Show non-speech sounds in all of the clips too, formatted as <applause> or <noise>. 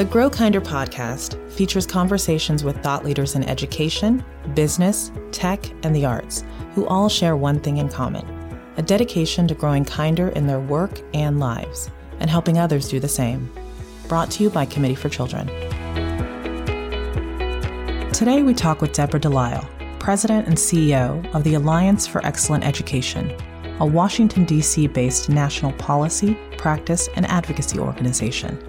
The Grow Kinder podcast features conversations with thought leaders in education, business, tech, and the arts who all share one thing in common a dedication to growing kinder in their work and lives, and helping others do the same. Brought to you by Committee for Children. Today, we talk with Deborah Delisle, President and CEO of the Alliance for Excellent Education, a Washington, D.C. based national policy, practice, and advocacy organization.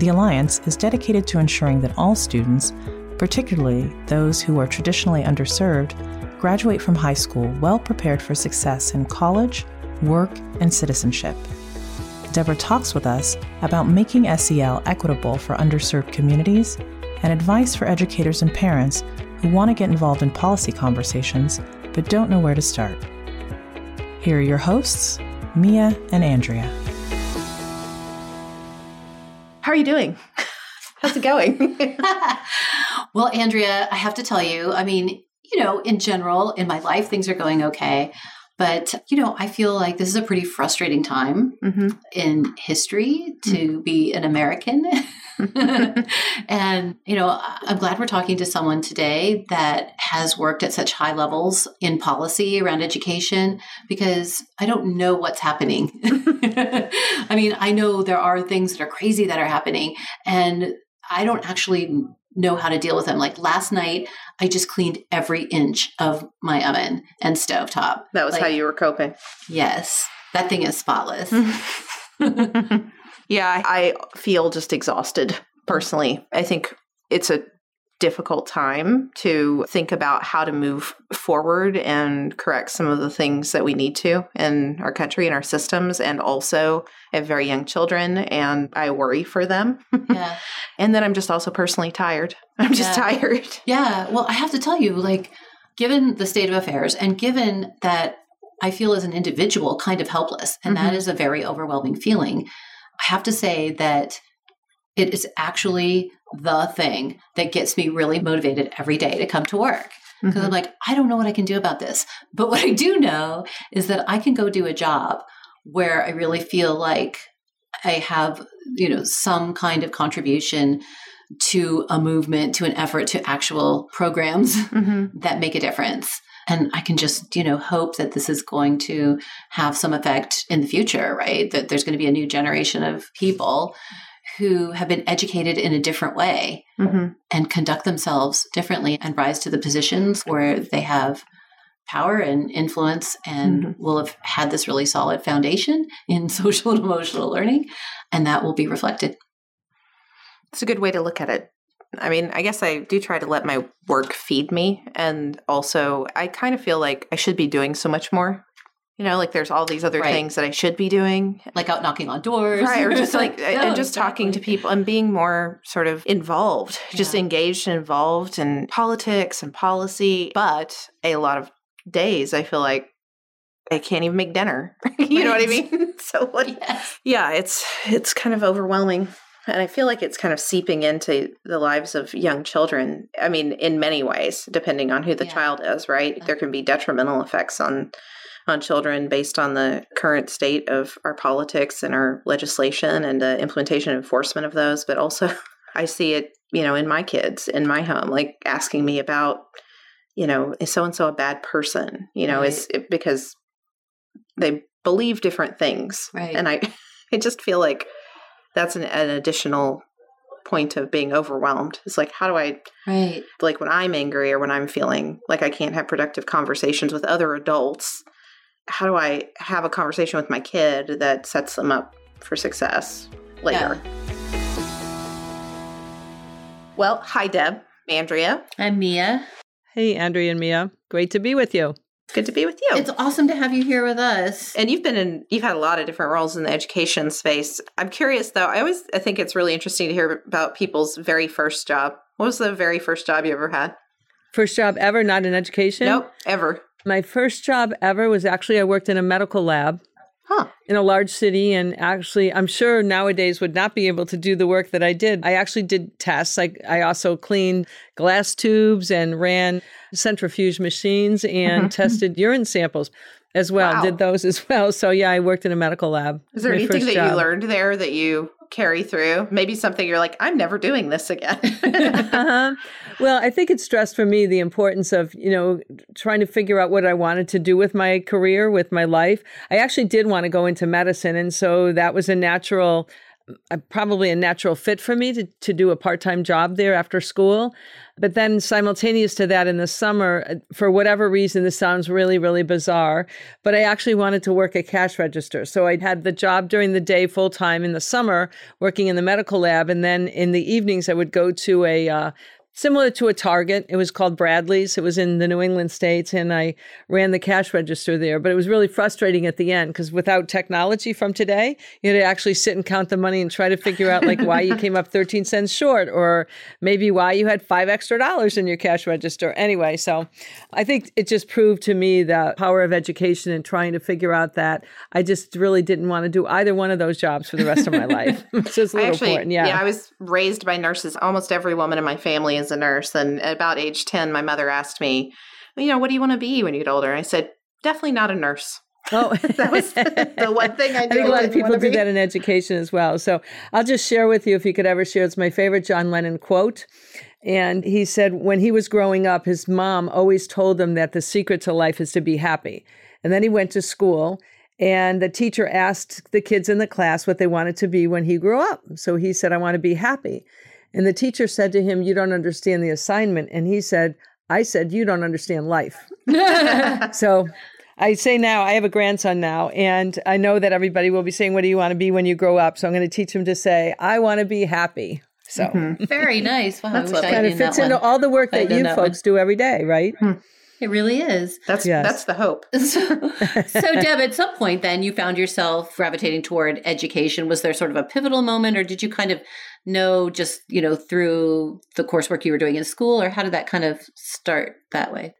The Alliance is dedicated to ensuring that all students, particularly those who are traditionally underserved, graduate from high school well prepared for success in college, work, and citizenship. Deborah talks with us about making SEL equitable for underserved communities and advice for educators and parents who want to get involved in policy conversations but don't know where to start. Here are your hosts, Mia and Andrea. How are you doing? How's it going? <laughs> well, Andrea, I have to tell you, I mean, you know, in general, in my life, things are going okay. But, you know, I feel like this is a pretty frustrating time mm-hmm. in history to mm-hmm. be an American. <laughs> <laughs> and, you know, I'm glad we're talking to someone today that has worked at such high levels in policy around education because I don't know what's happening. <laughs> I mean, I know there are things that are crazy that are happening, and I don't actually know how to deal with them. Like last night, I just cleaned every inch of my oven and stovetop. That was like, how you were coping. Yes. That thing is spotless. <laughs> yeah, I feel just exhausted personally. I think it's a difficult time to think about how to move forward and correct some of the things that we need to in our country and our systems and also I have very young children and I worry for them. <laughs> Yeah. and then I'm just also personally tired. I'm just yeah. tired. <laughs> Yeah. Well, I have to tell you like given the state of affairs and given that I feel as an individual kind of helpless and mm-hmm. that is a very overwhelming feeling. I have to say that it is actually the thing that gets me really motivated every day to come to work. Because mm-hmm. I'm like, I don't know what I can do about this. But what I do know is that I can go do a job where I really feel like I have, you know, some kind of contribution to a movement, to an effort, to actual programs mm-hmm. that make a difference. And I can just, you know, hope that this is going to have some effect in the future, right? That there's going to be a new generation of people who have been educated in a different way mm-hmm. and conduct themselves differently and rise to the positions where they have power and influence and mm-hmm. will have had this really solid foundation in <laughs> social and emotional learning and that will be reflected it's a good way to look at it I mean, I guess I do try to let my work feed me. And also, I kind of feel like I should be doing so much more you know, like there's all these other right. things that I should be doing, like out knocking on doors, right? Or just like <laughs> no, and just exactly. talking to people and being more sort of involved, yeah. just engaged and involved in politics and policy. But a lot of days, I feel like I can't even make dinner. <laughs> you right. know what I mean? <laughs> so what? Yes. Yeah, it's it's kind of overwhelming. And I feel like it's kind of seeping into the lives of young children. I mean, in many ways, depending on who the yeah. child is, right? Yeah. There can be detrimental effects on on children based on the current state of our politics and our legislation and the implementation and enforcement of those. But also, <laughs> I see it, you know, in my kids in my home, like asking me about, you know, is so and so a bad person? You know, right. is it because they believe different things, right? And I, <laughs> I just feel like that's an, an additional point of being overwhelmed. It's like, how do I, right? Like when I'm angry or when I'm feeling like I can't have productive conversations with other adults, how do I have a conversation with my kid that sets them up for success later? Yeah. Well, hi, Deb, Andrea. I'm Mia. Hey, Andrea and Mia. Great to be with you. Good to be with you. It's awesome to have you here with us. And you've been in you've had a lot of different roles in the education space. I'm curious though. I always I think it's really interesting to hear about people's very first job. What was the very first job you ever had? First job ever, not in education? Nope, ever. My first job ever was actually I worked in a medical lab. Huh. In a large city, and actually, I'm sure nowadays would not be able to do the work that I did. I actually did tests. I, I also cleaned glass tubes and ran centrifuge machines and mm-hmm. tested urine samples as well. Wow. Did those as well. So yeah, I worked in a medical lab. Is there anything that job. you learned there that you carry through? Maybe something you're like, I'm never doing this again. <laughs> uh-huh. Well, I think it stressed for me the importance of, you know, trying to figure out what I wanted to do with my career, with my life. I actually did want to go into medicine. And so that was a natural probably a natural fit for me to, to do a part-time job there after school but then simultaneous to that in the summer uh, for whatever reason this sounds really really bizarre but i actually wanted to work at cash register. So i had the job during the day full time in the summer working in the medical lab and then in the evenings i would go to a uh, similar to a Target. It was called Bradley's. It was in the New England states, and I ran the cash register there. But it was really frustrating at the end because without technology from today, you had to actually sit and count the money and try to figure out like why you came up 13 cents short, or maybe why you had five extra dollars in your cash register. Anyway, so I think it just proved to me the power of education and trying to figure out that I just really didn't want to do either one of those jobs for the rest of my life. <laughs> so it's a little actually, important. Yeah. Yeah, I was raised by nurses. Almost every woman in my family is a nurse. And at about age 10, my mother asked me, you know, what do you want to be when you get older? And I said, definitely not a nurse. Oh, <laughs> that was the one thing I, <laughs> I think a lot of people do that in education as well. So I'll just share with you, if you could ever share, it's my favorite John Lennon quote. And he said, when he was growing up, his mom always told him that the secret to life is to be happy. And then he went to school, and the teacher asked the kids in the class what they wanted to be when he grew up. So he said, I want to be happy. And the teacher said to him, You don't understand the assignment. And he said, I said, You don't understand life. <laughs> so I say now, I have a grandson now, and I know that everybody will be saying, What do you want to be when you grow up? So I'm going to teach him to say, I want to be happy. So mm-hmm. very nice. Wow, That's kind of fits into all the work that you that folks one. do every day, right? Hmm. It really is. That's yes. that's the hope. <laughs> so, so, <laughs> Deb, at some point, then you found yourself gravitating toward education. Was there sort of a pivotal moment, or did you kind of know just you know through the coursework you were doing in school, or how did that kind of start that way?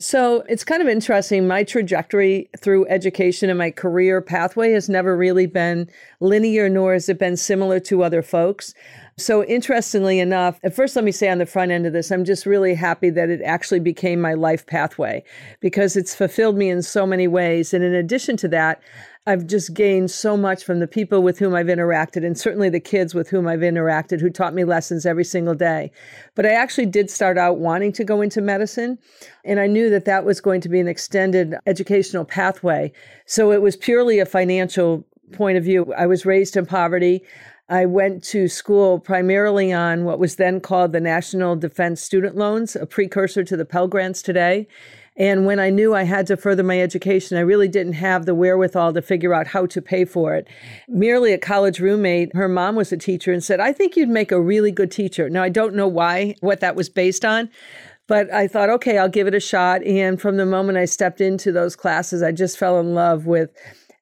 So it's kind of interesting. My trajectory through education and my career pathway has never really been linear, nor has it been similar to other folks. So, interestingly enough, at first, let me say on the front end of this, I'm just really happy that it actually became my life pathway because it's fulfilled me in so many ways. And in addition to that, I've just gained so much from the people with whom I've interacted, and certainly the kids with whom I've interacted who taught me lessons every single day. But I actually did start out wanting to go into medicine, and I knew that that was going to be an extended educational pathway. So it was purely a financial point of view. I was raised in poverty. I went to school primarily on what was then called the National Defense Student Loans, a precursor to the Pell Grants today. And when I knew I had to further my education, I really didn't have the wherewithal to figure out how to pay for it. Merely a college roommate, her mom was a teacher, and said, I think you'd make a really good teacher. Now, I don't know why, what that was based on, but I thought, okay, I'll give it a shot. And from the moment I stepped into those classes, I just fell in love with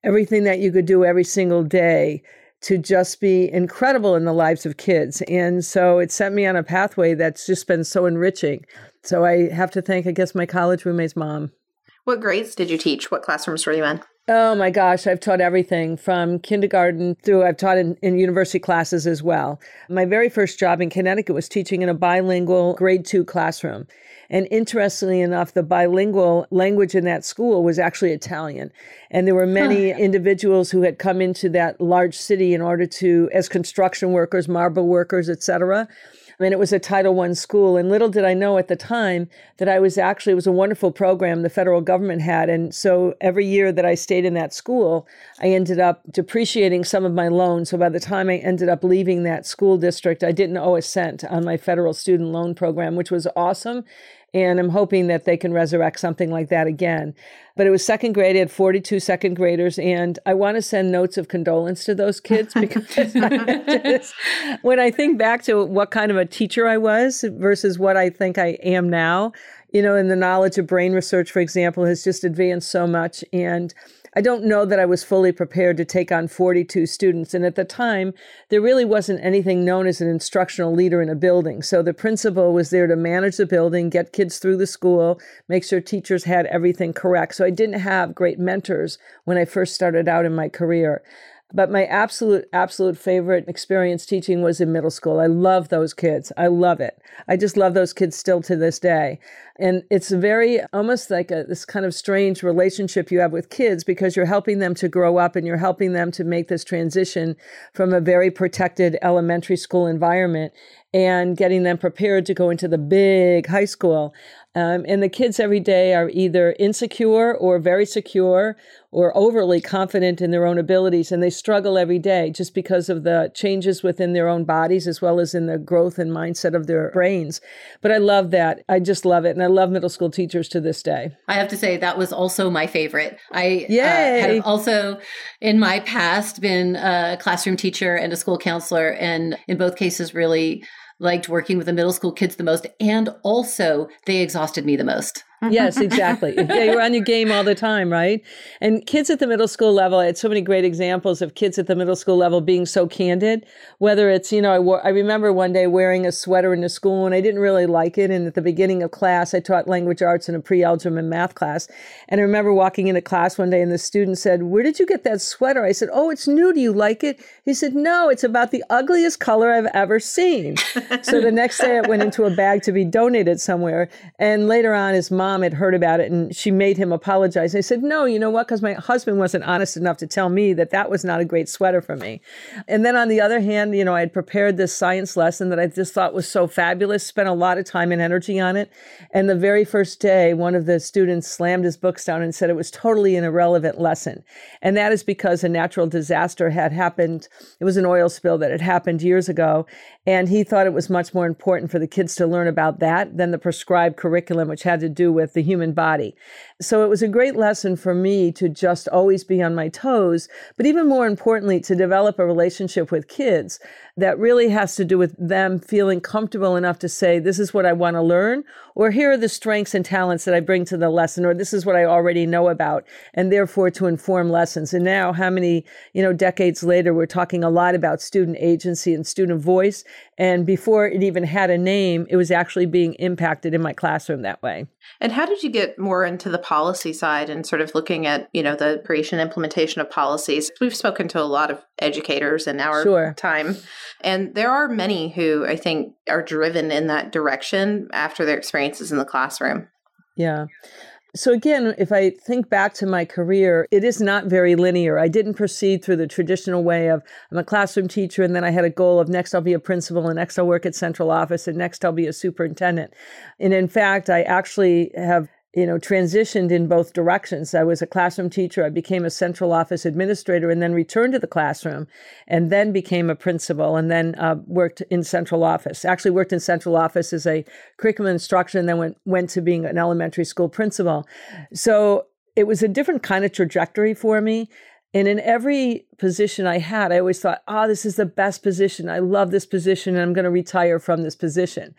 everything that you could do every single day to just be incredible in the lives of kids. And so it set me on a pathway that's just been so enriching. So I have to thank, I guess, my college roommate's mom. What grades did you teach? What classrooms were you in? Oh my gosh, I've taught everything from kindergarten through, I've taught in, in, university classes as well. My very first job in Connecticut was teaching in a bilingual grade two classroom. And interestingly enough, the bilingual language in that school was actually Italian. And there were many huh. individuals who had come into that large city in order to, as construction workers, marble workers, etc and it was a Title One school. And little did I know at the time that I was actually, it was a wonderful program the federal government had. And so every year that I stayed in that school, I ended up depreciating some of my loan. So by the time I ended up leaving that school district, I didn't owe a cent on my federal student loan program, which was awesome. And I'm hoping that they can resurrect something like that again. But it was second grade. I had 42 second graders. And I want to send notes of condolence to those kids <laughs> because when I think back to what kind of a teacher I was versus what I think I am now, you know, and the knowledge of brain research, for example, has just advanced so much. And I don't know that I was fully prepared to take on 42 students. And at the time, there really wasn't anything known as an instructional leader in a building. So the principal was there to manage the building, get kids through the school, make sure teachers had everything correct. So I didn't have great mentors when I first started out in my career. But my absolute, absolute favorite experience teaching was in middle school. I love those kids. I love it. I just love those kids still to this day. And it's very almost like a, this kind of strange relationship you have with kids because you're helping them to grow up and you're helping them to make this transition from a very protected elementary school environment and getting them prepared to go into the big high school. Um, and the kids every day are either insecure or very secure or overly confident in their own abilities. And they struggle every day just because of the changes within their own bodies as well as in the growth and mindset of their brains. But I love that. I just love it. And I love middle school teachers to this day. I have to say, that was also my favorite. I uh, have also, in my past, been a classroom teacher and a school counselor. And in both cases, really liked working with the middle school kids the most. And also, they exhausted me the most yes, mm-hmm. exactly. <laughs> yeah, you're on your game all the time, right? And kids at the middle school level, I had so many great examples of kids at the middle school level being so candid. Whether it's, you know, I, wore, I remember one day wearing a sweater in the school and I didn't really like it. And at the beginning of class, I taught language arts in a pre algebra and math class. And I remember walking into class one day and the student said, Where did you get that sweater? I said, Oh, it's new. Do you like it? He said, No, it's about the ugliest color I've ever seen. <laughs> so the next day it went into a bag to be donated somewhere. And later on, his mom mom had heard about it and she made him apologize. I said, No, you know what? Because my husband wasn't honest enough to tell me that that was not a great sweater for me. And then on the other hand, you know, I had prepared this science lesson that I just thought was so fabulous, spent a lot of time and energy on it. And the very first day, one of the students slammed his books down and said it was totally an irrelevant lesson. And that is because a natural disaster had happened. It was an oil spill that had happened years ago. And he thought it was much more important for the kids to learn about that than the prescribed curriculum, which had to do with the human body. So it was a great lesson for me to just always be on my toes, but even more importantly, to develop a relationship with kids that really has to do with them feeling comfortable enough to say, this is what I want to learn, or here are the strengths and talents that I bring to the lesson, or this is what I already know about, and therefore to inform lessons. And now, how many, you know, decades later, we're talking a lot about student agency and student voice. And before it even had a name, it was actually being impacted in my classroom that way. And how did you get more into the policy side and sort of looking at, you know, the creation implementation of policies? We've spoken to a lot of educators in our sure. time. And there are many who I think are driven in that direction after their experiences in the classroom. Yeah. So, again, if I think back to my career, it is not very linear. I didn't proceed through the traditional way of I'm a classroom teacher, and then I had a goal of next I'll be a principal, and next I'll work at central office, and next I'll be a superintendent. And in fact, I actually have you know, transitioned in both directions. I was a classroom teacher. I became a central office administrator and then returned to the classroom and then became a principal and then uh, worked in central office. Actually worked in central office as a curriculum instructor and then went, went to being an elementary school principal. So it was a different kind of trajectory for me. And in every position I had, I always thought, oh, this is the best position. I love this position and I'm going to retire from this position.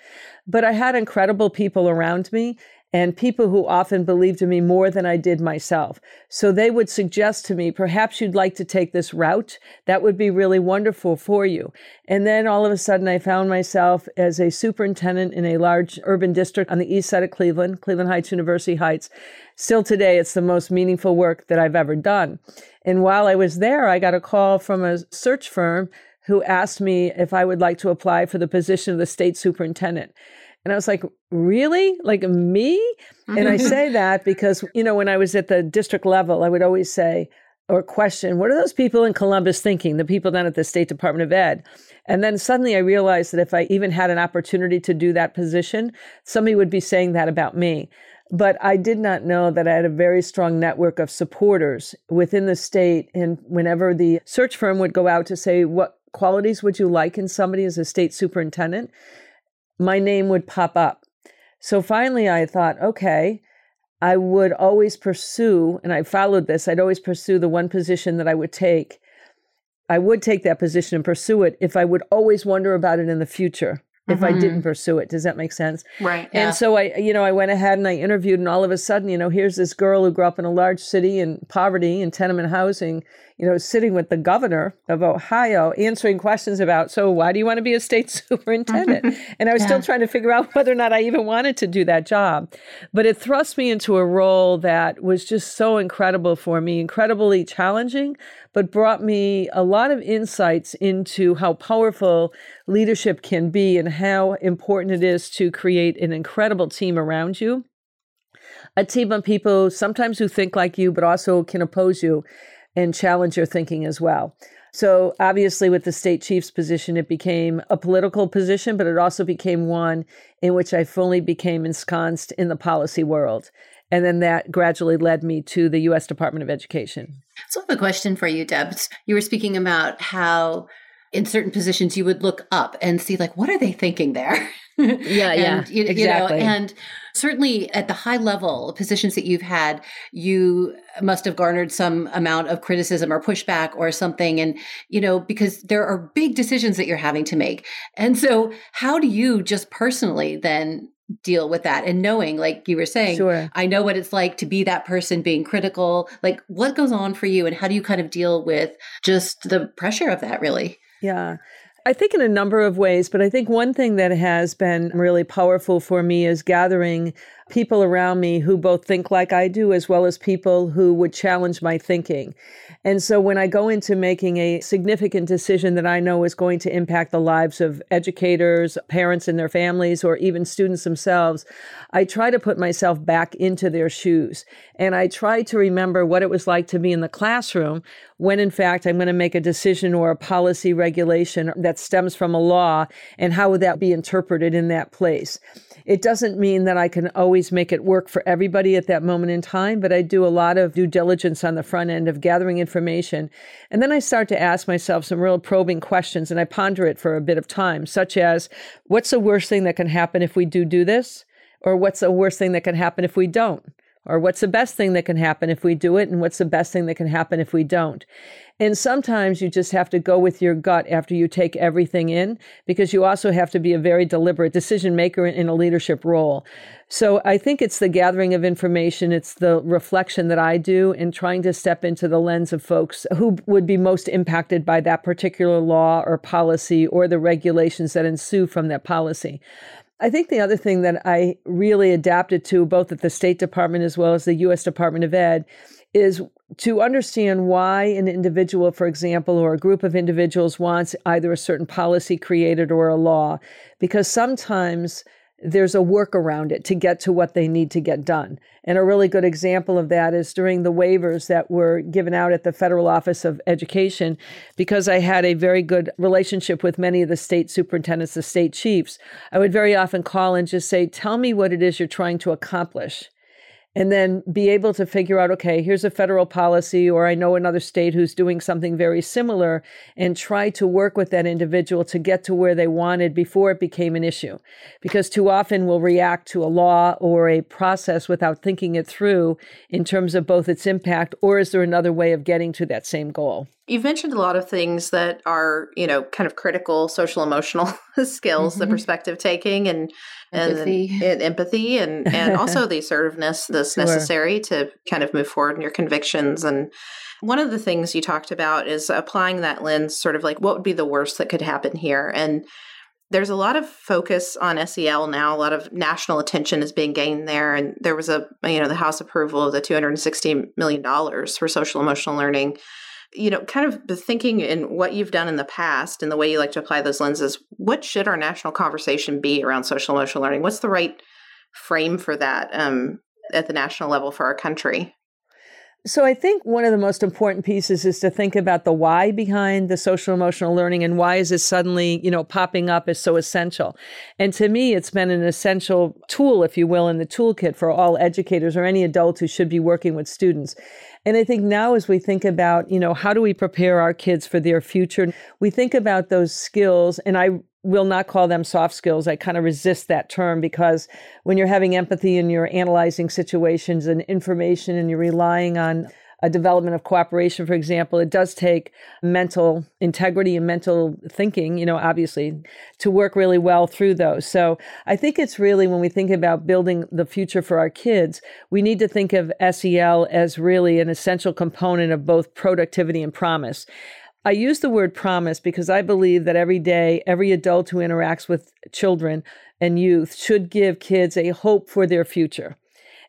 But I had incredible people around me and people who often believed in me more than I did myself. So they would suggest to me, perhaps you'd like to take this route. That would be really wonderful for you. And then all of a sudden, I found myself as a superintendent in a large urban district on the east side of Cleveland, Cleveland Heights, University Heights. Still today, it's the most meaningful work that I've ever done. And while I was there, I got a call from a search firm who asked me if I would like to apply for the position of the state superintendent. And I was like, really? Like me? And I mm-hmm. say that because, you know, when I was at the district level, I would always say, or question, what are those people in Columbus thinking, the people down at the State Department of Ed? And then suddenly I realized that if I even had an opportunity to do that position, somebody would be saying that about me. But I did not know that I had a very strong network of supporters within the state. And whenever the search firm would go out to say, what qualities would you like in somebody as a state superintendent? My name would pop up. So finally, I thought, okay, I would always pursue, and I followed this, I'd always pursue the one position that I would take. I would take that position and pursue it if I would always wonder about it in the future. If I didn't mm-hmm. pursue it. Does that make sense? Right. And so I, you know, I went ahead and I interviewed, and all of a sudden, you know, here's this girl who grew up in a large city in poverty and tenement housing, you know, sitting with the governor of Ohio, answering questions about, so why do you want to be a state <laughs> superintendent? <laughs> and I was still trying to figure out <laughs> whether or not I even wanted to do that job. But it thrust me into a role that was just so incredible for me, incredibly challenging, but brought me a lot of insights into how powerful leadership can be and how important it is to create an incredible team around you. A team of people sometimes who think like you, but also can oppose you and challenge your thinking as well. So, obviously, with the state chief's position, it became a political position, but it also became one in which I fully became ensconced in the policy world. And then that gradually led me to the U.S. Department of Education. So I have a question for you, Deb. You were speaking about how in certain positions you would look up and see like what are they thinking there yeah <laughs> yeah you, exactly you know, and certainly at the high level positions that you've had you must have garnered some amount of criticism or pushback or something and you know because there are big decisions that you're having to make and so how do you just personally then deal with that and knowing like you were saying sure. i know what it's like to be that person being critical. Like what goes on for you and how do you kind of deal with just the pressure of that really? Yeah. I think in a number of ways, but I think one thing that has been really powerful for me is gathering people around me who both think like I do, as well as people who would challenge my thinking. And so when I go into making a significant decision that I know is going to impact the lives of educators, parents and their families, or even students themselves, I try to put myself back into their shoes. And I try to remember what it was like to be in the classroom when, in fact, I'm going to make a decision or a policy regulation that stems from a law, and how would that be interpreted in that place. It doesn't mean that I can always make it work for everybody at that moment in time, but I do a lot of due diligence on the front end of gathering information. And then I start to ask myself some real probing questions and I ponder it for a bit of time, such as what's the worst thing that can happen if we do do this? Or what's the worst thing that can happen if we don't? Or what's the best thing that can happen if we do it? And what's the best thing that can happen if we don't? And sometimes you just have to go with your gut after you take everything in, because you also have to be a very deliberate decision maker in a leadership role. So I think it's the gathering of information, it's the reflection that I do, and trying to step into the lens of folks who would be most impacted by that particular law or policy or the regulations that ensue from that policy. I think the other thing that I really adapted to, both at the State Department as well as the U.S. Department of Ed, is to understand why an individual, for example, or a group of individuals wants either a certain policy created or a law. Because sometimes there's a work around it to get to what they need to get done. And a really good example of that is during the waivers that were given out at the Federal Office of Education, because I had a very good relationship with many of the state superintendents, the state chiefs, I would very often call and just say, Tell me what it is you're trying to accomplish and then be able to figure out okay here's a federal policy or i know another state who's doing something very similar and try to work with that individual to get to where they wanted before it became an issue because too often we'll react to a law or a process without thinking it through in terms of both its impact or is there another way of getting to that same goal You've mentioned a lot of things that are, you know, kind of critical social emotional <laughs> skills, mm-hmm. the perspective taking and empathy. and, <laughs> and empathy and and also the assertiveness that's sure. necessary to kind of move forward in your convictions and one of the things you talked about is applying that lens sort of like what would be the worst that could happen here and there's a lot of focus on SEL now. A lot of national attention is being gained there, and there was a you know the House approval of the 260 million dollars for social emotional learning you know, kind of thinking in what you've done in the past and the way you like to apply those lenses, what should our national conversation be around social emotional learning? What's the right frame for that um, at the national level for our country? So I think one of the most important pieces is to think about the why behind the social emotional learning and why is it suddenly, you know, popping up as so essential. And to me, it's been an essential tool, if you will, in the toolkit for all educators or any adult who should be working with students. And I think now as we think about, you know, how do we prepare our kids for their future, we think about those skills and I will not call them soft skills. I kind of resist that term because when you're having empathy and you're analyzing situations and information and you're relying on a development of cooperation, for example, it does take mental integrity and mental thinking, you know, obviously, to work really well through those. So I think it's really when we think about building the future for our kids, we need to think of SEL as really an essential component of both productivity and promise. I use the word promise because I believe that every day, every adult who interacts with children and youth should give kids a hope for their future.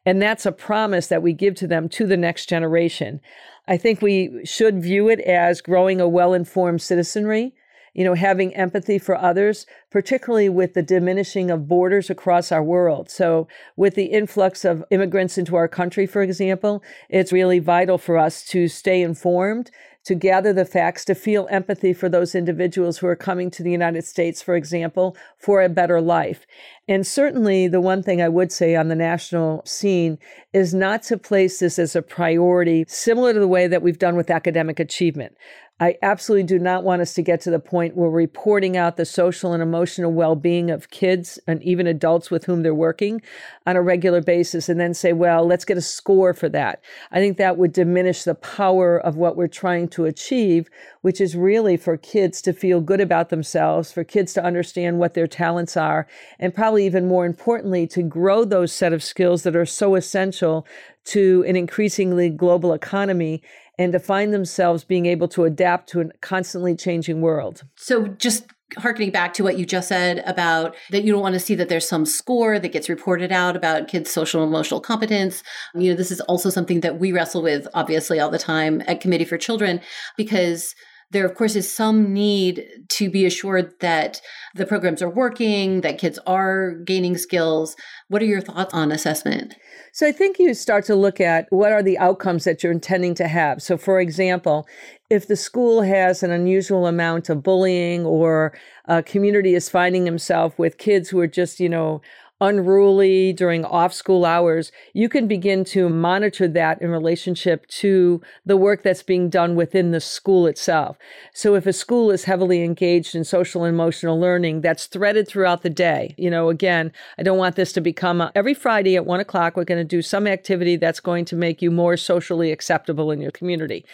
And that's a promise that we give to them to the next generation. I think we should view it as growing a well informed citizenry, you know, having empathy for others, particularly with the diminishing of borders across our world. So, with the influx of immigrants into our country, for example, it's really vital for us to stay informed, to gather the facts, to feel empathy for those individuals who are coming to the United States, for example, for a better life. And certainly, the one thing I would say on the national scene is not to place this as a priority, similar to the way that we've done with academic achievement. I absolutely do not want us to get to the point where reporting out the social and emotional well being of kids and even adults with whom they're working on a regular basis and then say, well, let's get a score for that. I think that would diminish the power of what we're trying to achieve, which is really for kids to feel good about themselves, for kids to understand what their talents are, and probably even more importantly, to grow those set of skills that are so essential to an increasingly global economy and to find themselves being able to adapt to a constantly changing world. So, just harkening back to what you just said about that you don't want to see that there's some score that gets reported out about kids' social and emotional competence. You know, this is also something that we wrestle with, obviously, all the time at Committee for Children, because there, of course, is some need to be assured that the programs are working, that kids are gaining skills. What are your thoughts on assessment? So I think you start to look at what are the outcomes that you're intending to have. So, for example, if the school has an unusual amount of bullying or a community is finding himself with kids who are just, you know, unruly during off school hours, you can begin to monitor that in relationship to the work that's being done within the school itself. So if a school is heavily engaged in social and emotional learning, that's threaded throughout the day. You know, again, I don't want this to become a, every Friday at one o'clock, we're going to do some activity that's going to make you more socially acceptable in your community.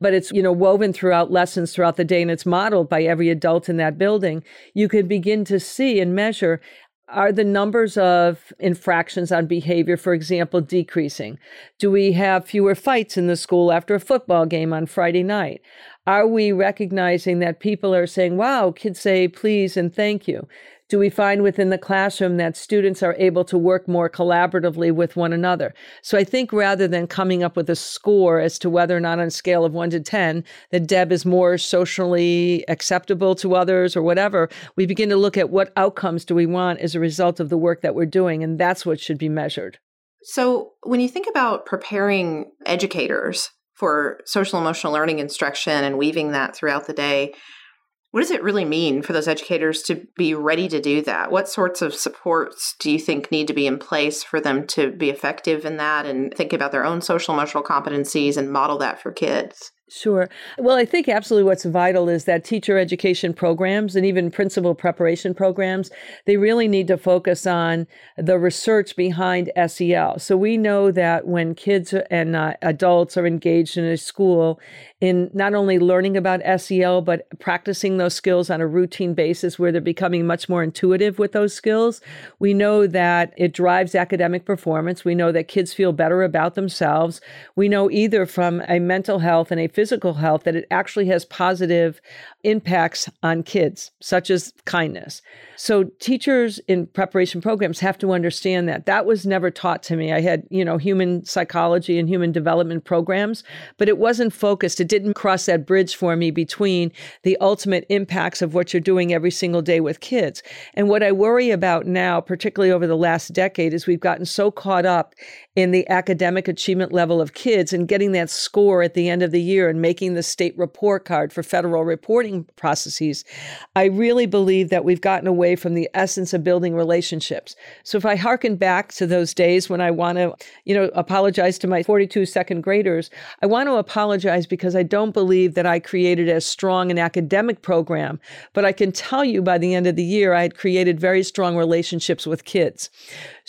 But it's, you know, woven throughout lessons throughout the day and it's modeled by every adult in that building. You can begin to see and measure are the numbers of infractions on behavior, for example, decreasing? Do we have fewer fights in the school after a football game on Friday night? Are we recognizing that people are saying, wow, kids say please and thank you? Do we find within the classroom that students are able to work more collaboratively with one another? So I think rather than coming up with a score as to whether or not on a scale of one to 10, that Deb is more socially acceptable to others or whatever, we begin to look at what outcomes do we want as a result of the work that we're doing. And that's what should be measured. So when you think about preparing educators for social emotional learning instruction and weaving that throughout the day, what does it really mean for those educators to be ready to do that? What sorts of supports do you think need to be in place for them to be effective in that and think about their own social emotional competencies and model that for kids? Sure. Well, I think absolutely what's vital is that teacher education programs and even principal preparation programs, they really need to focus on the research behind SEL. So we know that when kids and uh, adults are engaged in a school in not only learning about SEL, but practicing those skills on a routine basis where they're becoming much more intuitive with those skills, we know that it drives academic performance. We know that kids feel better about themselves. We know either from a mental health and a physical health that it actually has positive impacts on kids, such as kindness. So teachers in preparation programs have to understand that. That was never taught to me. I had, you know, human psychology and human development programs, but it wasn't focused. It didn't cross that bridge for me between the ultimate impacts of what you're doing every single day with kids. And what I worry about now, particularly over the last decade, is we've gotten so caught up in the academic achievement level of kids and getting that score at the end of the year and making the state report card for federal reporting processes, I really believe that we've gotten away from the essence of building relationships. So if I hearken back to those days when I want to, you know, apologize to my 42 second graders, I want to apologize because I don't believe that I created as strong an academic program, but I can tell you by the end of the year, I had created very strong relationships with kids.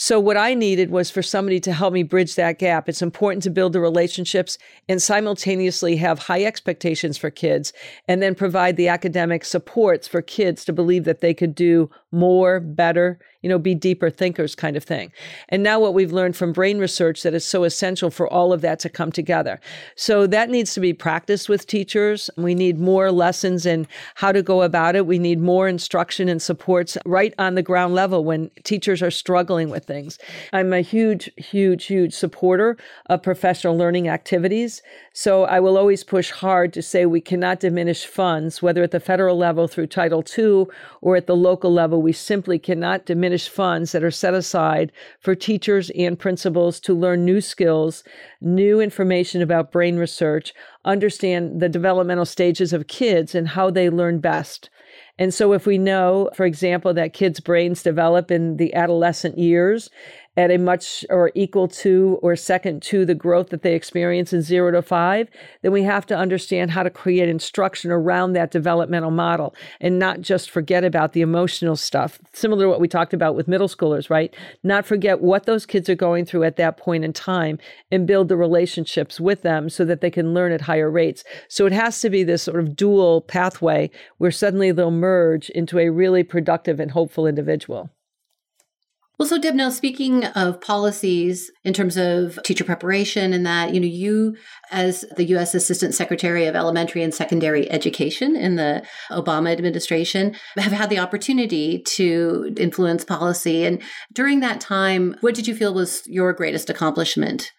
So what I needed was for somebody to help me bridge that gap. It's important to build the relationships and simultaneously have high expectations for kids and then provide the academic supports for kids to believe that they could do more, better, you know, be deeper thinkers kind of thing. And now what we've learned from brain research that is so essential for all of that to come together. So that needs to be practiced with teachers. We need more lessons in how to go about it. We need more instruction and supports right on the ground level when teachers are struggling with things. I'm a huge, huge, huge supporter of professional learning activities. So I will always push hard to say we cannot diminish funds, whether at the federal level through Title II or at the local level. We simply cannot diminish funds that are set aside for teachers and principals to learn new skills, new information about brain research, understand the developmental stages of kids and how they learn best. And so, if we know, for example, that kids' brains develop in the adolescent years at a much or equal to or second to the growth that they experience in zero to five, then we have to understand how to create instruction around that developmental model and not just forget about the emotional stuff, similar to what we talked about with middle schoolers, right? Not forget what those kids are going through at that point in time and build the relationships with them so that they can learn at higher rates. So it has to be this sort of dual pathway where suddenly they'll merge into a really productive and hopeful individual. Well, so Deb, now speaking of policies in terms of teacher preparation and that, you know, you as the U.S. Assistant Secretary of Elementary and Secondary Education in the Obama administration have had the opportunity to influence policy. And during that time, what did you feel was your greatest accomplishment?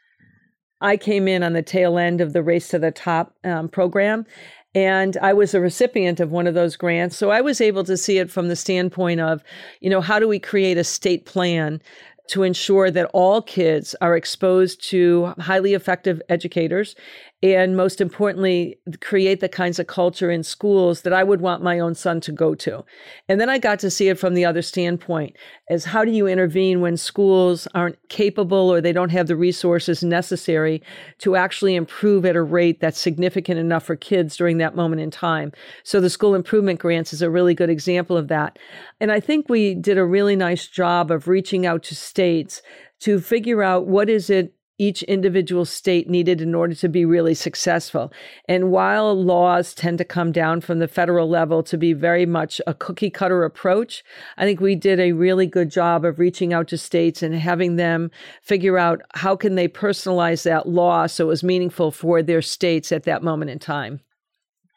I came in on the tail end of the Race to the Top um, program. And I was a recipient of one of those grants. So I was able to see it from the standpoint of, you know, how do we create a state plan to ensure that all kids are exposed to highly effective educators and most importantly create the kinds of culture in schools that I would want my own son to go to. And then I got to see it from the other standpoint as how do you intervene when schools aren't capable or they don't have the resources necessary to actually improve at a rate that's significant enough for kids during that moment in time. So the school improvement grants is a really good example of that. And I think we did a really nice job of reaching out to states to figure out what is it each individual state needed in order to be really successful. And while laws tend to come down from the federal level to be very much a cookie cutter approach, I think we did a really good job of reaching out to states and having them figure out how can they personalize that law so it was meaningful for their states at that moment in time.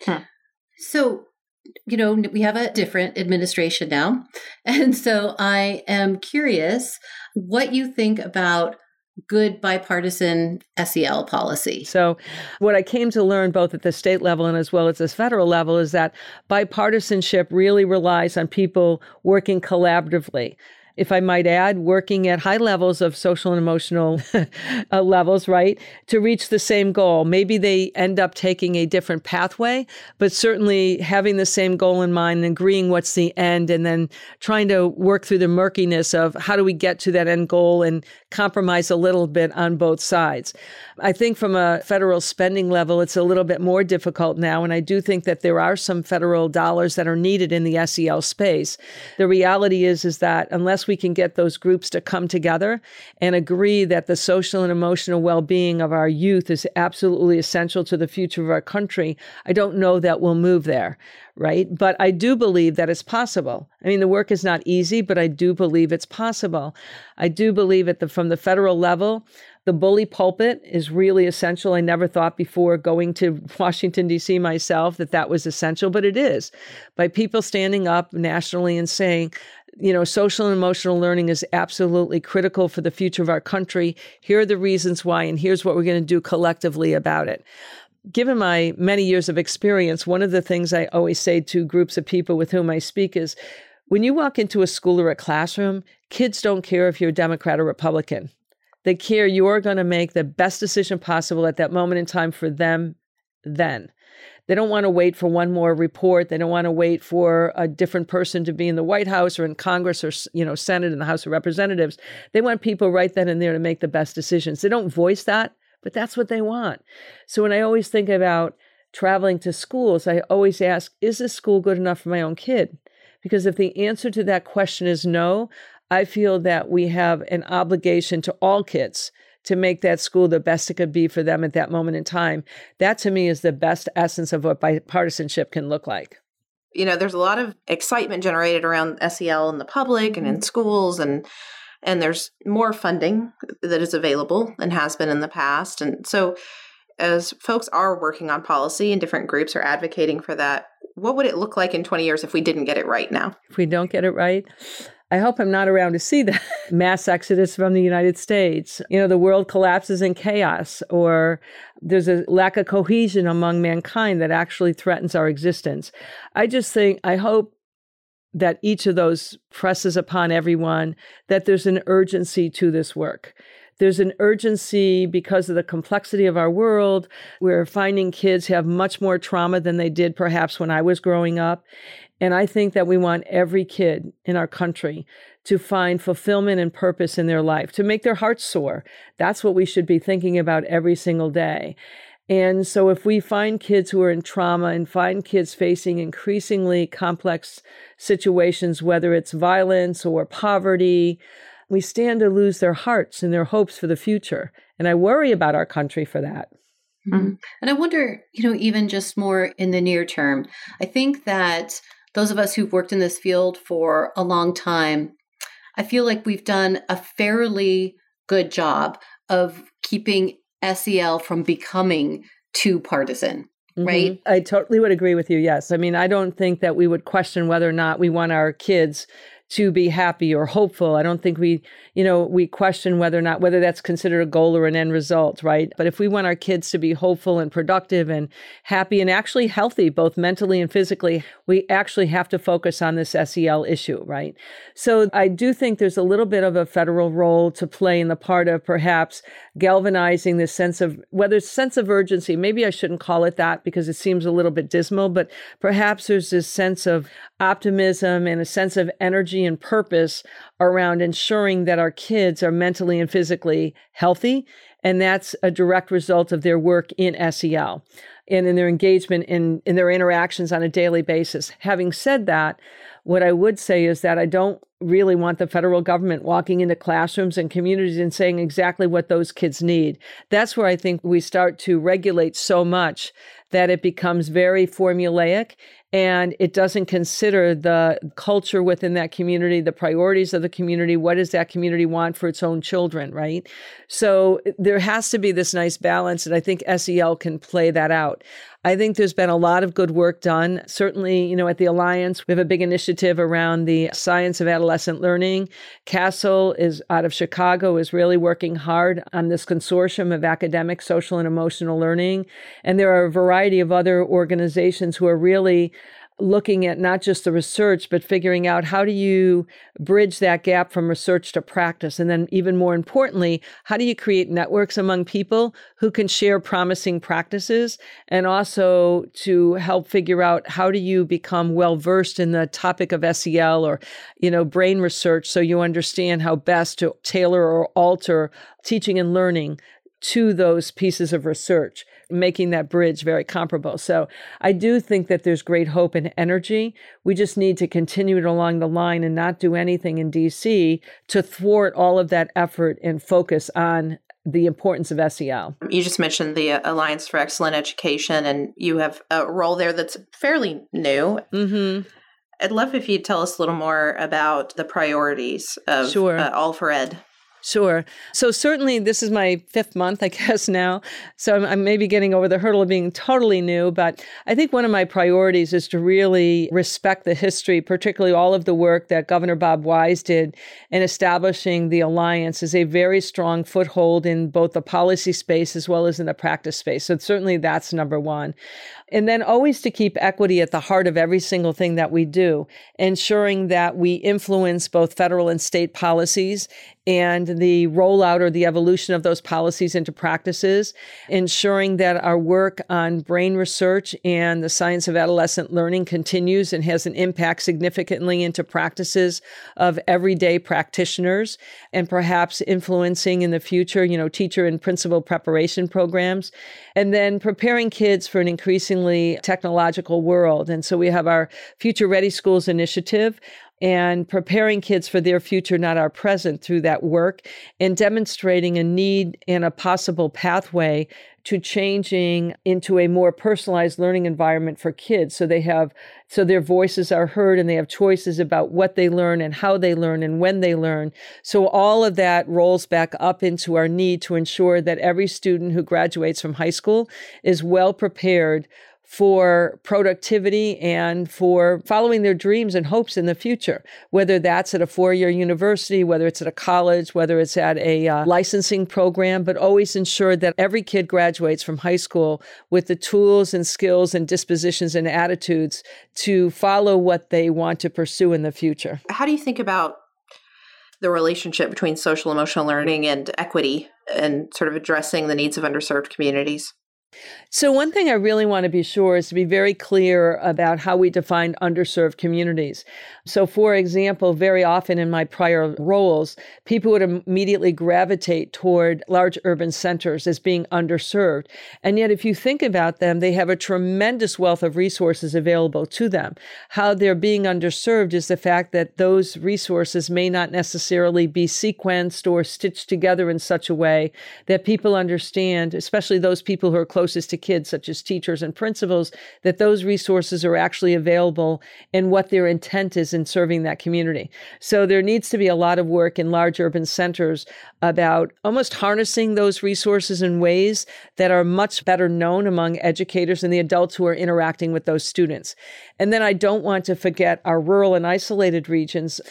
Huh. So you know, we have a different administration now. <laughs> And so I am curious what you think about good bipartisan SEL policy. So, what I came to learn both at the state level and as well as the federal level is that bipartisanship really relies on people working collaboratively if I might add, working at high levels of social and emotional <laughs> uh, levels, right, to reach the same goal. Maybe they end up taking a different pathway, but certainly having the same goal in mind and agreeing what's the end and then trying to work through the murkiness of how do we get to that end goal and compromise a little bit on both sides. I think from a federal spending level, it's a little bit more difficult now. And I do think that there are some federal dollars that are needed in the SEL space. The reality is, is that unless we can get those groups to come together and agree that the social and emotional well being of our youth is absolutely essential to the future of our country, I don't know that we'll move there right? But I do believe that it's possible. I mean, the work is not easy, but I do believe it's possible. I do believe at the from the federal level, the bully pulpit is really essential. I never thought before going to <laughs> Washington, D.C. myself that that was essential, but it is. By people standing up nationally and saying, you know, social and emotional learning is absolutely critical for the future of our country. Here are the reasons why, and here's what we're going to do collectively about it. Given my many years of experience, one of the things I always say to groups of people with whom I speak is when you walk into a school or a classroom, kids don't care if you're a Democrat or Republican. They care you're going to make the best decision possible at that moment in time for them then. They don't want to wait for one more report. They don't want to wait for a different person to be in the White House or in Congress or you know Senate and the House of Representatives. They want people right then and there to make the best decisions. They don't voice that, but that's what they want. So when I always think about traveling to schools, I always ask, is this school good enough for my own kid? Because if the answer to that question is no, I feel that we have an obligation to all kids to make that school the best it could be for them at that moment in time. That to me is the best essence of what bipartisanship can look like. You know, there's a lot of excitement generated around SEL in the public and in mm-hmm. schools and and there's more funding that is available and has been in the past. And so as folks are working on policy and different groups are advocating for that, what would it look like in 20 years if we didn't get it right now? If we don't get it right, I hope I'm not around to see the <laughs> mass exodus from the United States. You know, the world collapses in chaos, or there's a lack of cohesion among mankind that actually threatens our existence. I just think, I hope that each of those presses upon everyone that there's an urgency to this work. There's an urgency because of the complexity of our world. We're finding kids have much more trauma than they did perhaps when I was growing up. And I think that we want every kid in our country to find fulfillment and purpose in their life, to make their hearts soar. That's what we should be thinking about every single day. And so, if we find kids who are in trauma and find kids facing increasingly complex situations, whether it's violence or poverty, we stand to lose their hearts and their hopes for the future. And I worry about our country for that. Mm-hmm. And I wonder, you know, even just more in the near term, I think that those of us who've worked in this field for a long time, I feel like we've done a fairly good job of keeping SEL from becoming too partisan. Mm-hmm. Right. I totally would agree with you. Yes. I mean, I don't think that we would question whether or not we want our kids to be happy or hopeful. I don't think we, you know, we question whether or not whether that's considered a goal or an end result, right? But if we want our kids to be hopeful and productive and happy and actually healthy, both mentally and physically, we actually have to focus on this SEL issue, right? So I do think there's a little bit of a federal role to play in the part of perhaps galvanizing this sense of whether it's sense of urgency. Maybe I shouldn't call it that because it seems a little bit dismal, but perhaps there's this sense of optimism and a sense of energy and purpose around ensuring that our kids are mentally and physically healthy. And that's a direct result of their work in SEL and in their engagement in, in their interactions on a daily basis. Having said that, what I would say is that I don't really want the federal government walking into classrooms and communities and saying exactly what those kids need. That's where I think we start to regulate so much that it becomes very formulaic and it doesn't consider the culture within that community, the priorities of the community. What does that community want for its own children, right? So there has to be this nice balance, and I think SEL can play that out. I think there's been a lot of good work done. Certainly, you know, at the Alliance, we have a big initiative around the science of adolescent learning. CASEL is out of Chicago, is really working hard on this consortium of academic, social, and emotional learning. And there are a variety of other organizations who are really looking at not just the research, but figuring out how do you bridge that gap from research to practice? And then, even more importantly, how do you create networks among people who can share promising practices and also to help figure out how do you become well versed in the topic of SEL or, you know, brain research so you understand how best to tailor or alter teaching and learning to those pieces of research making that bridge very comparable. So I do think that there's great hope and energy. We just need to continue it along the line and not do anything in DC to thwart all of that effort and focus on the importance of SEL. You just mentioned the Alliance for Excellent Education, and you have a role there that's fairly new. Mm-hmm. I'd love if you'd tell us a little more about the priorities of sure. uh, All for Ed. Sure. So certainly this is my fifth month, I <laughs> guess now. So I'm, I'm, maybe getting over the hurdle of being totally new, but I think one of my priorities is to really respect the history, particularly all of the work that Governor Bob Wise did in establishing the alliance as a very strong foothold in both the policy space as well as in the practice space. So certainly that's number one. And then always to keep equity at the heart of every single thing that we do, ensuring that we influence both federal and state policies and the rollout or the evolution of those policies into practices, ensuring that our work on brain research and the science of adolescent learning continues and has an impact significantly into practices of everyday practitioners and perhaps influencing in the future, you know, teacher and principal preparation programs, and then preparing kids for an increasingly technological world. And so we have our Future Ready Schools initiative and preparing kids for their future, not our present, through that work, and demonstrating a need and a possible pathway to changing into a more personalized learning environment for kids. So they have so their voices are heard and they have choices about what they learn and how they learn and when they learn. So all of that rolls back up into our need to ensure that every student who graduates from high school is well prepared for productivity and for following their dreams and hopes in the future, whether that's at a four year university, whether it's at a college, whether it's at a uh, licensing program, but always ensure that every kid graduates from high school with the tools and skills and dispositions and attitudes to follow what they want to pursue in the future. How do you think about the relationship between social emotional learning and equity and sort of addressing the needs of underserved communities? So, one thing I really want to be sure is to be very clear about how we define underserved communities. So, for example, very often in my prior roles, people would immediately gravitate toward large urban centers as being underserved. And yet, if you think about them, they have a tremendous wealth of resources available to them. How they're being underserved is the fact that those resources may not necessarily be sequenced or stitched together in such a way that people understand, especially those people who are close closest to kids, such as teachers and principals, that those resources are actually available and what their intent is in serving that community. So there needs to be a lot of work in large urban centers about almost harnessing those resources in ways that are much better known among educators and the adults who are interacting with those students. And then I don't want to forget our rural and isolated regions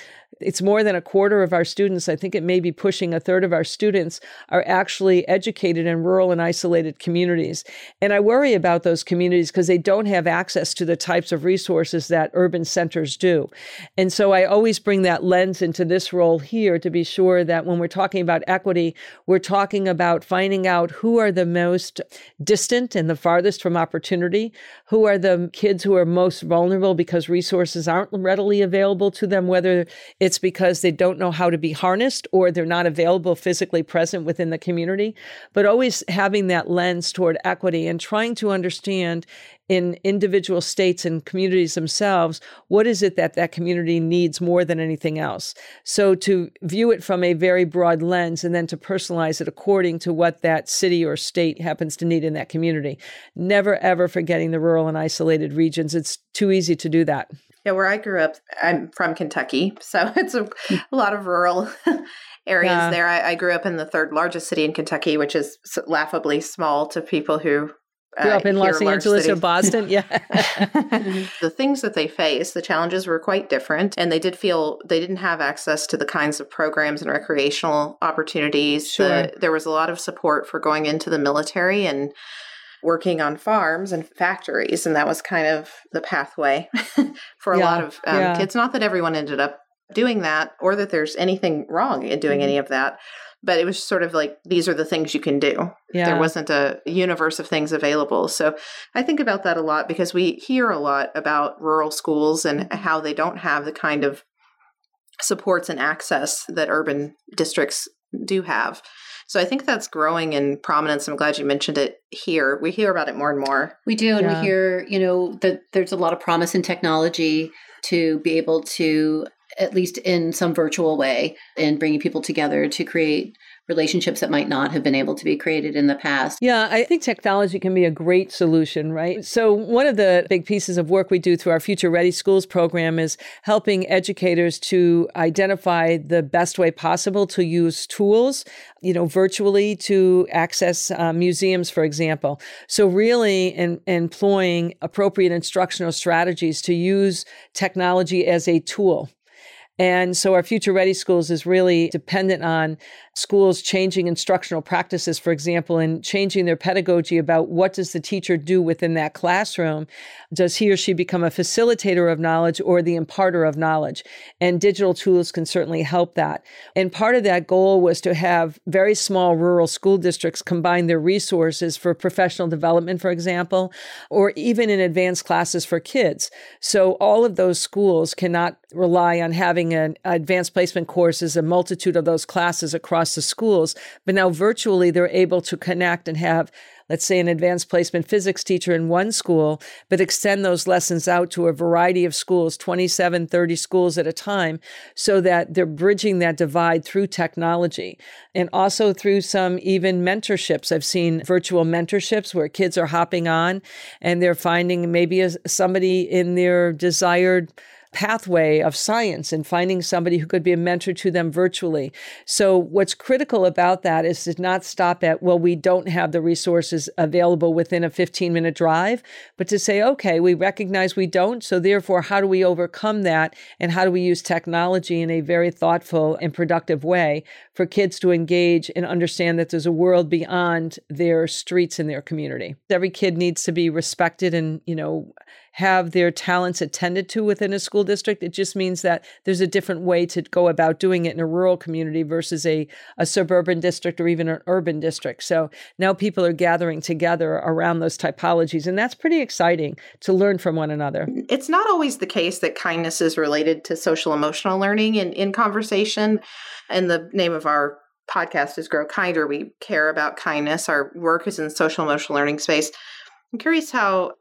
it's more than a quarter of our students, I think it may be pushing a third of our students, are actually educated in rural and isolated communities. And I worry about those communities because they don't have access to the types of resources that urban centers do. And so I always bring that lens into this role here to be sure that when we're talking about equity, we're talking about finding out who are the most distant and the farthest from opportunity, who are the kids who are most vulnerable because resources aren't readily available to them, whether it's because they don't know how to be harnessed or they're not available physically present within the community. But always having that lens toward equity and trying to understand in individual states and communities themselves what is it that that community needs more than anything else? So to view it from a very broad lens and then to personalize it according to what that city or state happens to need in that community. Never ever forgetting the rural and isolated regions. It's too easy to do that yeah, where I grew up, I'm from Kentucky, so <laughs> it's a, hmm. a lot of rural <laughs> areas yeah. there. I, I, grew up in the third largest city in Kentucky, which is laughably small to people who uh, grew up in Los Angeles or <laughs> Boston. Yeah, the things that they faced, the challenges were quite different, and they did feel they didn't have access to the kinds of programs and recreational opportunities. Sure. The, there was a lot of support for going into the military and working on farms and factories, and that was kind of the pathway <laughs> for a yeah, lot of um, yeah. kids. Not that everyone ended up doing that, or that there's anything wrong in doing mm-hmm. any of that, but it was sort of like these are the things you can do. Yeah. There wasn't a universe of things available. So I think about that a lot because we hear a lot about rural schools and how they don't have the kind of supports and access that urban districts do have. So I think that's growing in prominence. I'm glad you mentioned it here. We hear about it more and more. We do, and yeah. we hear, you know, that there's a lot of promise in technology to be able to at least in some virtual way in bringing people together to create relationships that might not have been able to be created in the past. Yeah, I think technology can be a great solution, right? So, one of the big pieces of work we do through our Future Ready Schools program is helping educators to identify the best way possible to use tools, you know, virtually to access uh, museums, for example. So, really in, employing appropriate instructional strategies to use technology as a tool And so our Future Ready Schools is really dependent on schools changing instructional practices, for example, and changing their pedagogy about what does the teacher do within that classroom. Does he or she become a facilitator of knowledge or the imparter of knowledge? And digital tools can certainly help that. And part of that goal was to have very small rural school districts combine their resources for professional development, for example, or even in advanced classes for kids. So all of those schools cannot rely on having an advanced placement courses, a multitude of those classes across across the schools. But now virtually they're able to connect and have let's say an advanced placement physics teacher in one school, but extend those lessons out to a variety of schools, 27, 30 schools at a time, so that they're bridging that divide through technology and also through some even mentorships. I've seen virtual mentorships where kids are hopping on and they're finding maybe a, somebody in their desired pathway of science and finding somebody who could be a mentor to them virtually. So, what's critical about that is to not stop at, well, we don't have the resources available within a 15 minute drive, but to say, okay, we recognize we don't. So, therefore, how do we overcome that? And how do we use technology in a very thoughtful and productive way for kids to engage and understand that there's a world beyond their streets in their community? Every kid needs to be respected and, you know, have their talents attended to within a school district. It just means that there's a different way to go about doing it in a rural community versus a, a suburban district or even an urban district. So now people are gathering together around those typologies, and that's pretty exciting to learn from one another. Mm, it's not always the case that kindness is related to social emotional learning in, in conversation. And the name of our podcast is Grow Kinder. We care about kindness. Our work is in social emotional learning space. I'm curious how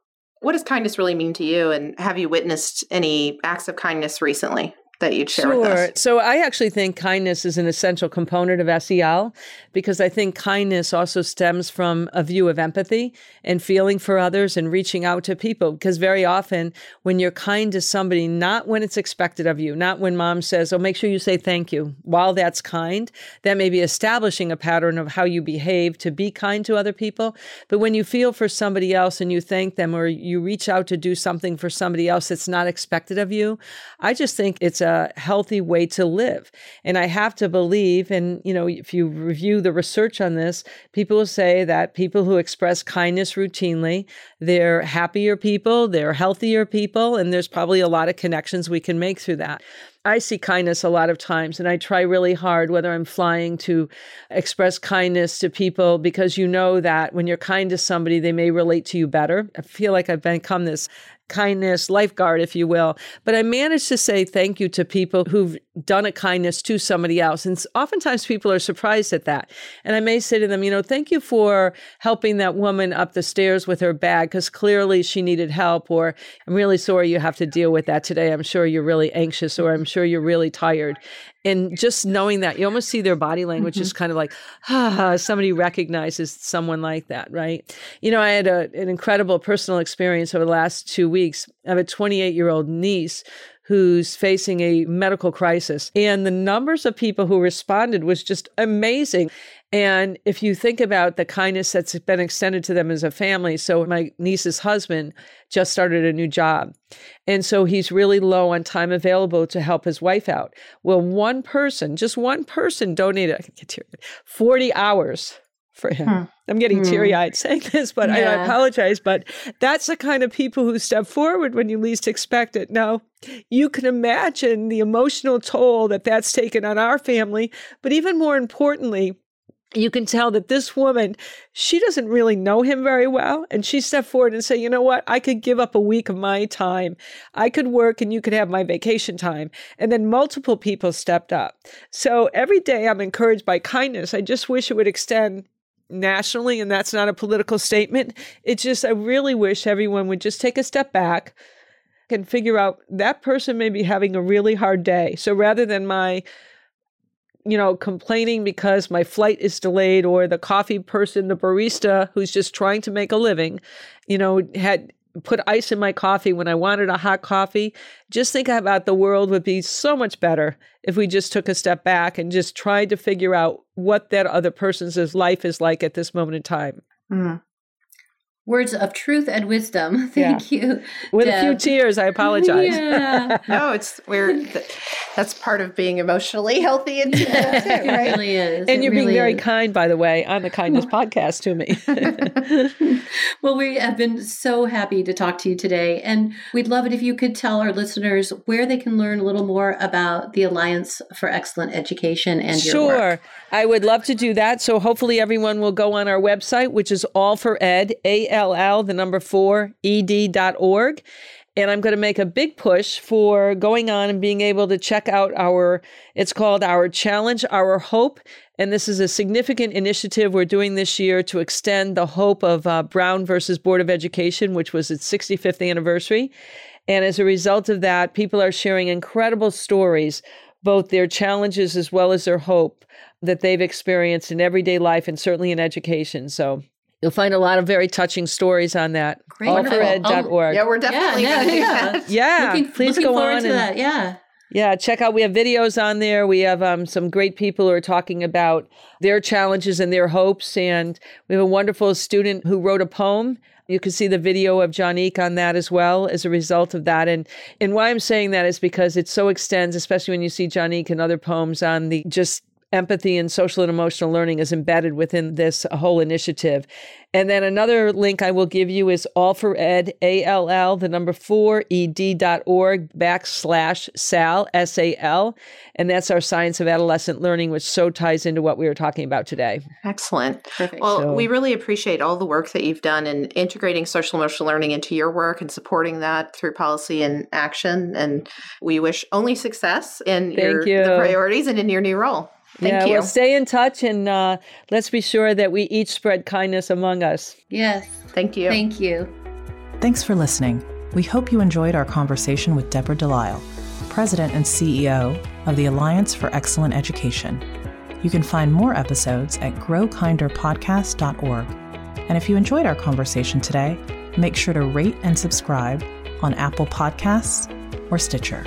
what does kindness really mean to you? And have you witnessed any acts of kindness recently? That you'd share sure. with us? So I actually think kindness is an essential component of SEL because I think kindness also stems from a view of empathy and feeling for others and reaching out to people. Because very often when you're kind to somebody, not when it's expected of you, not when mom says, oh, make sure you say thank you. While that's kind, that may be establishing a pattern of how you behave to be kind to other people. But when you feel for somebody else and you thank them or you reach out to do something for somebody else that's not expected of you, I just think it's a healthy way to live. And I have to believe, and you know, if you review the research on this, people will say that people who express kindness routinely, they're happier people, they're healthier people, and there's probably a lot of connections we can make through that. I see kindness a lot of times, and I try really hard, whether I'm flying, to express kindness to people because you know that when you're kind to somebody, they may relate to you better. I feel like I've become this kindness lifeguard, if you will. But I managed to say thank you to people who've done a kindness to somebody else. And oftentimes people are surprised at that. And I may say to them, you know, thank you for helping that woman up the stairs with her bag because clearly she needed help. Or I'm really sorry you have to deal with that today. I'm sure you're really anxious or I'm sure you're really tired and just knowing that you almost see their body language mm-hmm. just kind of like ah somebody recognizes someone like that right? You know i had a, an incredible personal experience over the last two weeks. I have a 28 year old niece who's facing a medical crisis and the numbers of people who responded was just amazing and if you think about the kindness that's been extended to them as a family, so my niece's husband just started a new job. And so he's really low on time available to help his wife out. Well, one person, just one person donated, I can get teary, 40 hours for him. Hmm. I'm getting hmm. teary eyed saying this, but yeah. I, I, apologize. But that's the kind of people who step forward when you least expect it. Now, you can imagine the emotional toll that that's taken on our family, but even more importantly, you can tell that this woman, she doesn't really know him very well. And she stepped forward and said, you know what? I could give up a week of my time. I could work and you could have my vacation time. And then multiple people stepped up. So every day I'm encouraged by kindness. I just wish it would extend nationally. And that's not a political statement. It's just, I really wish everyone would just take a step back and figure out that person may be having a really hard day. So rather than my, you know, complaining because my flight is delayed or the coffee person, the barista who's just trying to make a living, you know, had put ice in my coffee when I wanted a hot coffee. Just think about the world would be so much better if we just took a step back and just tried to figure out what that other person's life is like at this moment in time. Mm. Words of truth and wisdom. <laughs> Thank yeah. you. With Deb. a few tears, I apologize. Yeah. <laughs> no, it's we're that's part of being emotionally healthy and <laughs> too, right? It really is. And it you're really being very is. kind, by the way, on the kindness podcast to me. well, we have been so happy to talk to you today. And we'd love it if you could tell our listeners where they can learn a little more about the Alliance for Excellent Education and your sure. work. I would love to do that. So hopefully everyone will go on our website, which is all for ed, A L L, the number four, ed.org. And I'm going to make a big push for going on and being able to check out our, it's called our challenge, our hope. And this is a significant initiative we're doing this year to extend the hope of uh, Brown versus Board of Education, which was its 65th anniversary. And as a result of that, people are sharing incredible stories, both their challenges as well as their hope that they've experienced in everyday life and certainly in education. So you'll find a lot of very touching stories on that. Great. All4Ed.org. Yeah, we're definitely yeah, yeah, yeah. yeah. Looking, please looking go on. To and, that. Yeah. Yeah, check out. We have videos on there. We have um, some great people who are talking about their challenges and their hopes. And we have a wonderful student who wrote a poem. You can see the video of Jonique on that as well as a result of that. And and why I'm saying that is because it so extends, especially when you see Jonique and other poems on the just empathy and social and emotional learning is embedded within this whole initiative. And then another link I will give you is all for ed, A L L, the number four, ed.org backslash SAL, S A L. And that's our science of adolescent learning, which so ties into what we were talking about today. Excellent. Perfect. Well, so, we really appreciate all the work that you've done in integrating social emotional learning into your work and supporting that through policy and action. And we wish only success in your you. the priorities and in your new role. Thank yeah, you. Well, stay in touch and uh, let's be sure that we each spread kindness among us. Yes. Thank you. Thank you. Thanks for listening. We hope you enjoyed our conversation with Deborah Delisle, President and CEO of the Alliance for Excellent Education. You can find more episodes at growkinderpodcast.org. And if you enjoyed our conversation today, make sure to rate and subscribe on Apple Podcasts or Stitcher.